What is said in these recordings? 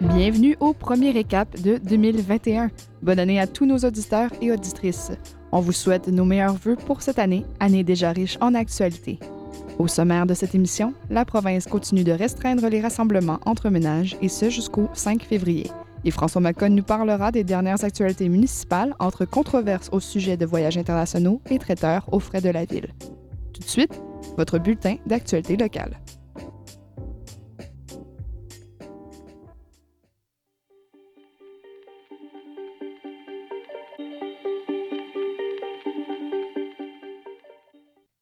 Bienvenue au premier récap de 2021. Bonne année à tous nos auditeurs et auditrices. On vous souhaite nos meilleurs voeux pour cette année, année déjà riche en actualité. Au sommaire de cette émission, la province continue de restreindre les rassemblements entre ménages et ce jusqu'au 5 février. Et François Macon nous parlera des dernières actualités municipales entre controverses au sujet de voyages internationaux et traiteurs aux frais de la ville. Tout de suite, votre bulletin d'actualité locale.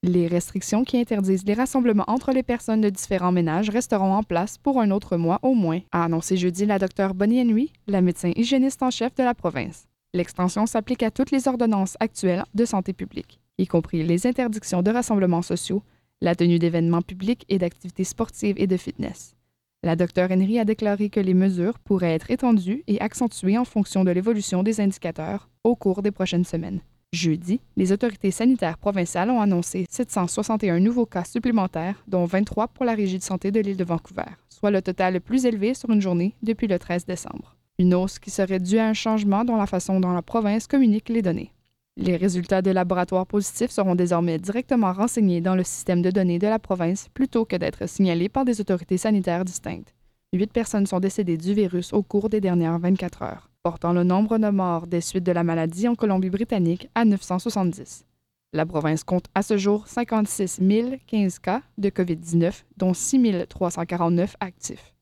Les restrictions qui interdisent les rassemblements entre les personnes de différents ménages resteront en place pour un autre mois au moins, a annoncé jeudi la Dr Bonnie Henry, la médecin hygiéniste en chef de la province. L'extension s'applique à toutes les ordonnances actuelles de santé publique, y compris les interdictions de rassemblements sociaux, la tenue d'événements publics et d'activités sportives et de fitness. La Dr Henry a déclaré que les mesures pourraient être étendues et accentuées en fonction de l'évolution des indicateurs au cours des prochaines semaines. Jeudi, les autorités sanitaires provinciales ont annoncé 761 nouveaux cas supplémentaires, dont 23 pour la Régie de santé de l'île de Vancouver, soit le total le plus élevé sur une journée depuis le 13 décembre. Une hausse qui serait due à un changement dans la façon dont la province communique les données. Les résultats de laboratoires positifs seront désormais directement renseignés dans le système de données de la province plutôt que d'être signalés par des autorités sanitaires distinctes. Huit personnes sont décédées du virus au cours des dernières 24 heures portant le nombre de morts des suites de la maladie en Colombie-Britannique à 970. La province compte à ce jour 56 015 cas de COVID-19, dont 6 349 actifs.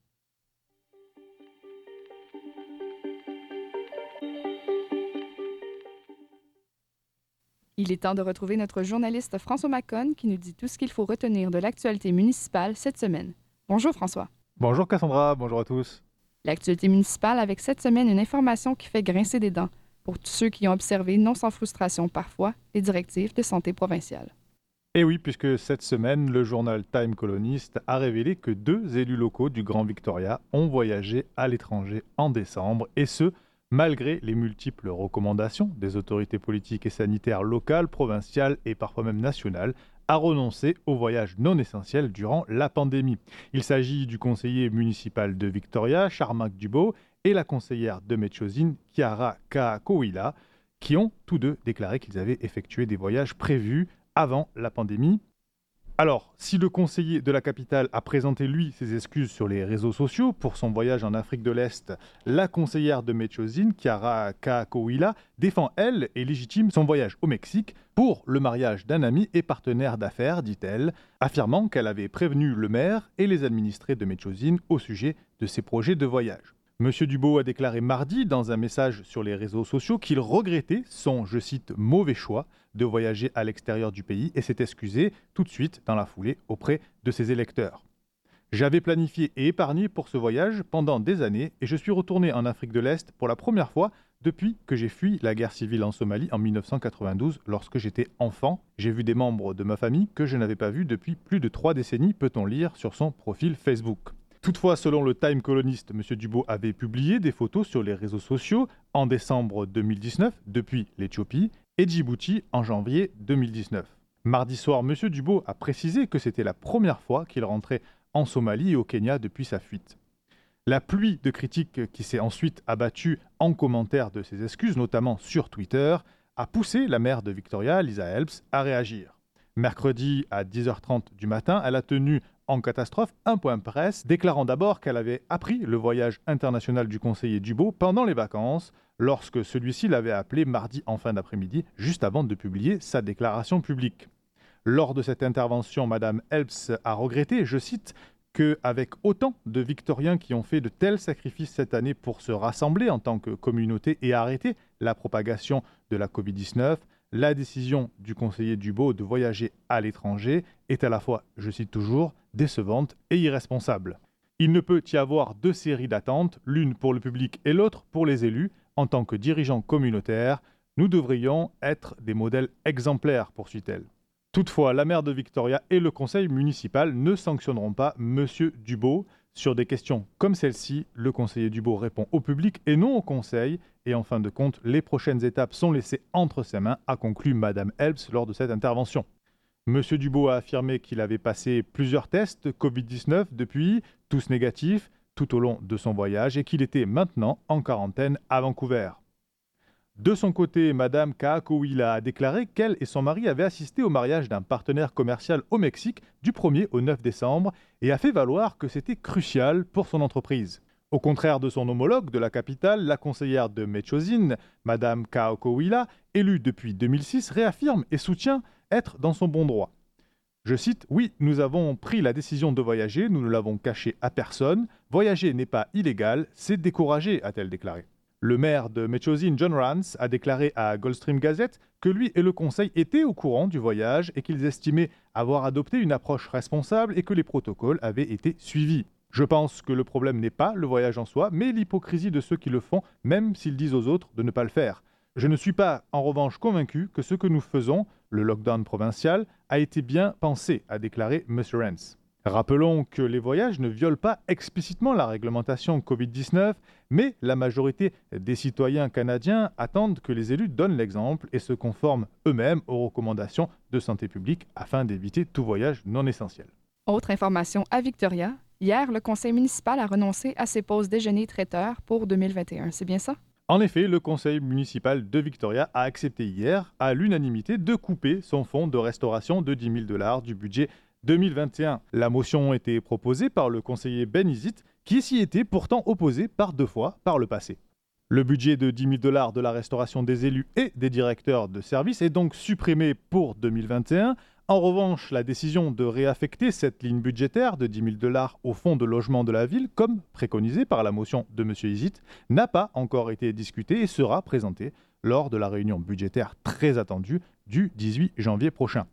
Il est temps de retrouver notre journaliste François Macon qui nous dit tout ce qu'il faut retenir de l'actualité municipale cette semaine. Bonjour François. Bonjour Cassandra, bonjour à tous. L'actualité municipale avec cette semaine une information qui fait grincer des dents pour tous ceux qui ont observé, non sans frustration parfois, les directives de santé provinciale. Et oui, puisque cette semaine, le journal Time Colonist a révélé que deux élus locaux du Grand Victoria ont voyagé à l'étranger en décembre, et ce, malgré les multiples recommandations des autorités politiques et sanitaires locales, provinciales et parfois même nationales, a renoncé au voyage non essentiel durant la pandémie. Il s'agit du conseiller municipal de Victoria, Charmac Dubo, et la conseillère de Metchosine, Chiara Kaakouila, qui ont tous deux déclaré qu'ils avaient effectué des voyages prévus avant la pandémie alors, si le conseiller de la capitale a présenté lui ses excuses sur les réseaux sociaux pour son voyage en Afrique de l'Est, la conseillère de Mechozin, Chiara Kaakouila, défend elle et légitime son voyage au Mexique pour le mariage d'un ami et partenaire d'affaires, dit-elle, affirmant qu'elle avait prévenu le maire et les administrés de Mechozin au sujet de ses projets de voyage. Monsieur Dubo a déclaré mardi dans un message sur les réseaux sociaux qu'il regrettait son, je cite, mauvais choix de voyager à l'extérieur du pays et s'est excusé tout de suite dans la foulée auprès de ses électeurs. J'avais planifié et épargné pour ce voyage pendant des années et je suis retourné en Afrique de l'Est pour la première fois depuis que j'ai fui la guerre civile en Somalie en 1992 lorsque j'étais enfant. J'ai vu des membres de ma famille que je n'avais pas vus depuis plus de trois décennies, peut-on lire sur son profil Facebook. Toutefois, selon le Time Colonist, M. Dubo avait publié des photos sur les réseaux sociaux en décembre 2019 depuis l'Éthiopie et Djibouti en janvier 2019. Mardi soir, M. Dubo a précisé que c'était la première fois qu'il rentrait en Somalie et au Kenya depuis sa fuite. La pluie de critiques qui s'est ensuite abattue en commentaire de ses excuses, notamment sur Twitter, a poussé la mère de Victoria, Lisa Helps, à réagir. Mercredi à 10h30 du matin, elle a tenu en catastrophe un point presse, déclarant d'abord qu'elle avait appris le voyage international du conseiller Dubo pendant les vacances, lorsque celui-ci l'avait appelé mardi en fin d'après-midi, juste avant de publier sa déclaration publique. Lors de cette intervention, Madame Helps a regretté, je cite, que avec autant de Victoriens qui ont fait de tels sacrifices cette année pour se rassembler en tant que communauté et arrêter la propagation de la Covid-19, la décision du conseiller Dubo de voyager à l'étranger est à la fois, je cite toujours, décevante et irresponsable. Il ne peut y avoir deux séries d'attentes, l'une pour le public et l'autre pour les élus. En tant que dirigeants communautaires, nous devrions être des modèles exemplaires, poursuit-elle. Toutefois, la maire de Victoria et le conseil municipal ne sanctionneront pas M. Dubo. Sur des questions comme celle-ci, le conseiller Dubo répond au public et non au conseil. Et en fin de compte, les prochaines étapes sont laissées entre ses mains, a conclu Mme Helps lors de cette intervention. M. Dubo a affirmé qu'il avait passé plusieurs tests Covid-19 depuis, tous négatifs, tout au long de son voyage et qu'il était maintenant en quarantaine à Vancouver. De son côté, Madame Kaakouila a déclaré qu'elle et son mari avaient assisté au mariage d'un partenaire commercial au Mexique du 1er au 9 décembre et a fait valoir que c'était crucial pour son entreprise. Au contraire de son homologue de la capitale, la conseillère de Mechozin, Madame Kaakouila, élue depuis 2006, réaffirme et soutient être dans son bon droit. Je cite Oui, nous avons pris la décision de voyager, nous ne l'avons caché à personne. Voyager n'est pas illégal, c'est découragé, a-t-elle déclaré. Le maire de Mechozin, John Rance, a déclaré à Goldstream Gazette que lui et le conseil étaient au courant du voyage et qu'ils estimaient avoir adopté une approche responsable et que les protocoles avaient été suivis. Je pense que le problème n'est pas le voyage en soi, mais l'hypocrisie de ceux qui le font, même s'ils disent aux autres de ne pas le faire. Je ne suis pas, en revanche, convaincu que ce que nous faisons, le lockdown provincial, a été bien pensé, a déclaré M. Rance. Rappelons que les voyages ne violent pas explicitement la réglementation Covid-19, mais la majorité des citoyens canadiens attendent que les élus donnent l'exemple et se conforment eux-mêmes aux recommandations de santé publique afin d'éviter tout voyage non essentiel. Autre information à Victoria, hier, le conseil municipal a renoncé à ses pauses déjeuner traiteurs pour 2021. C'est bien ça? En effet, le conseil municipal de Victoria a accepté hier, à l'unanimité, de couper son fonds de restauration de 10 000 dollars du budget 2021. La motion été proposée par le conseiller Ben Izit, qui s'y était pourtant opposé par deux fois par le passé. Le budget de 10 000 dollars de la restauration des élus et des directeurs de services est donc supprimé pour 2021. En revanche, la décision de réaffecter cette ligne budgétaire de 10 000 dollars au fonds de logement de la ville, comme préconisé par la motion de M. Izit, n'a pas encore été discutée et sera présentée lors de la réunion budgétaire très attendue du 18 janvier prochain.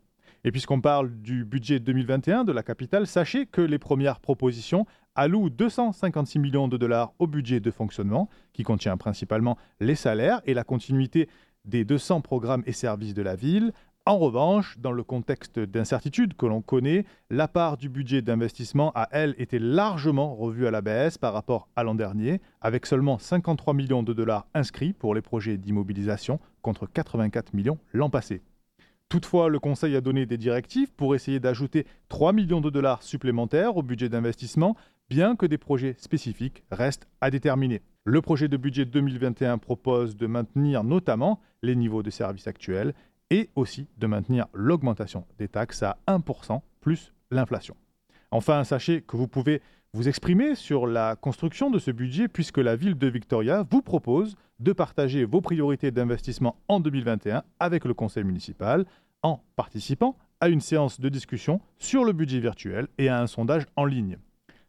Et puisqu'on parle du budget 2021 de la capitale, sachez que les premières propositions allouent 256 millions de dollars au budget de fonctionnement, qui contient principalement les salaires et la continuité des 200 programmes et services de la ville. En revanche, dans le contexte d'incertitude que l'on connaît, la part du budget d'investissement a, elle, été largement revue à la baisse par rapport à l'an dernier, avec seulement 53 millions de dollars inscrits pour les projets d'immobilisation contre 84 millions l'an passé. Toutefois, le Conseil a donné des directives pour essayer d'ajouter 3 millions de dollars supplémentaires au budget d'investissement, bien que des projets spécifiques restent à déterminer. Le projet de budget 2021 propose de maintenir notamment les niveaux de services actuels et aussi de maintenir l'augmentation des taxes à 1% plus l'inflation. Enfin, sachez que vous pouvez vous exprimer sur la construction de ce budget puisque la ville de Victoria vous propose de partager vos priorités d'investissement en 2021 avec le conseil municipal en participant à une séance de discussion sur le budget virtuel et à un sondage en ligne.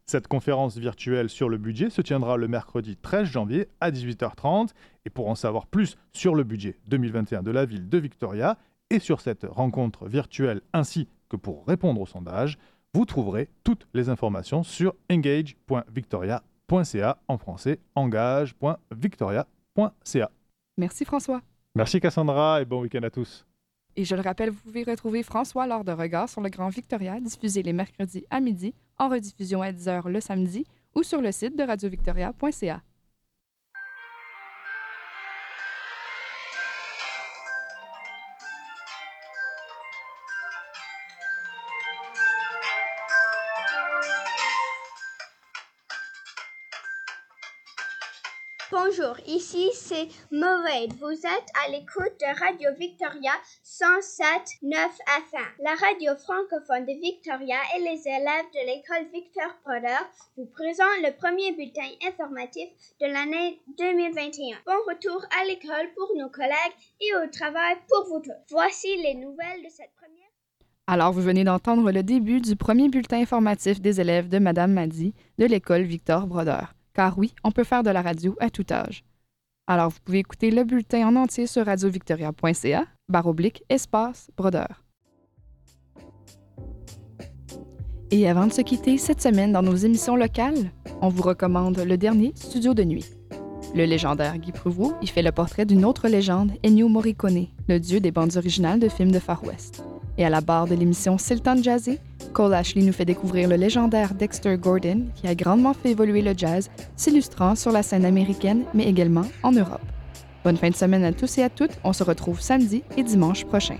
Cette conférence virtuelle sur le budget se tiendra le mercredi 13 janvier à 18h30 et pour en savoir plus sur le budget 2021 de la ville de Victoria et sur cette rencontre virtuelle ainsi que pour répondre au sondage, vous trouverez toutes les informations sur engage.victoria.ca en français engage.victoria.ca. Merci François. Merci Cassandra et bon week-end à tous. Et je le rappelle, vous pouvez retrouver François lors de Regard sur le Grand Victoria, diffusé les mercredis à midi, en rediffusion à 10h le samedi ou sur le site de radiovictoria.ca. Bonjour, ici c'est Mauvaise. Vous êtes à l'écoute de Radio Victoria 107.9 FM. La radio francophone de Victoria et les élèves de l'école Victor Potter vous présentent le premier bulletin informatif de l'année 2021. Bon retour à l'école pour nos collègues et au travail pour vous tous. Voici les nouvelles de cette première. Alors, vous venez d'entendre le début du premier bulletin informatif des élèves de Madame Madi de l'école Victor Brodeur car oui, on peut faire de la radio à tout âge. Alors, vous pouvez écouter le bulletin en entier sur radiovictoria.ca, barre oblique, espace, brodeur. Et avant de se quitter cette semaine dans nos émissions locales, on vous recommande le dernier Studio de nuit. Le légendaire Guy Prouveau y fait le portrait d'une autre légende, Ennio Morricone, le dieu des bandes originales de films de Far West. Et à la barre de l'émission C'est le temps Cole Ashley nous fait découvrir le légendaire Dexter Gordon, qui a grandement fait évoluer le jazz, s'illustrant sur la scène américaine, mais également en Europe. Bonne fin de semaine à tous et à toutes. On se retrouve samedi et dimanche prochain.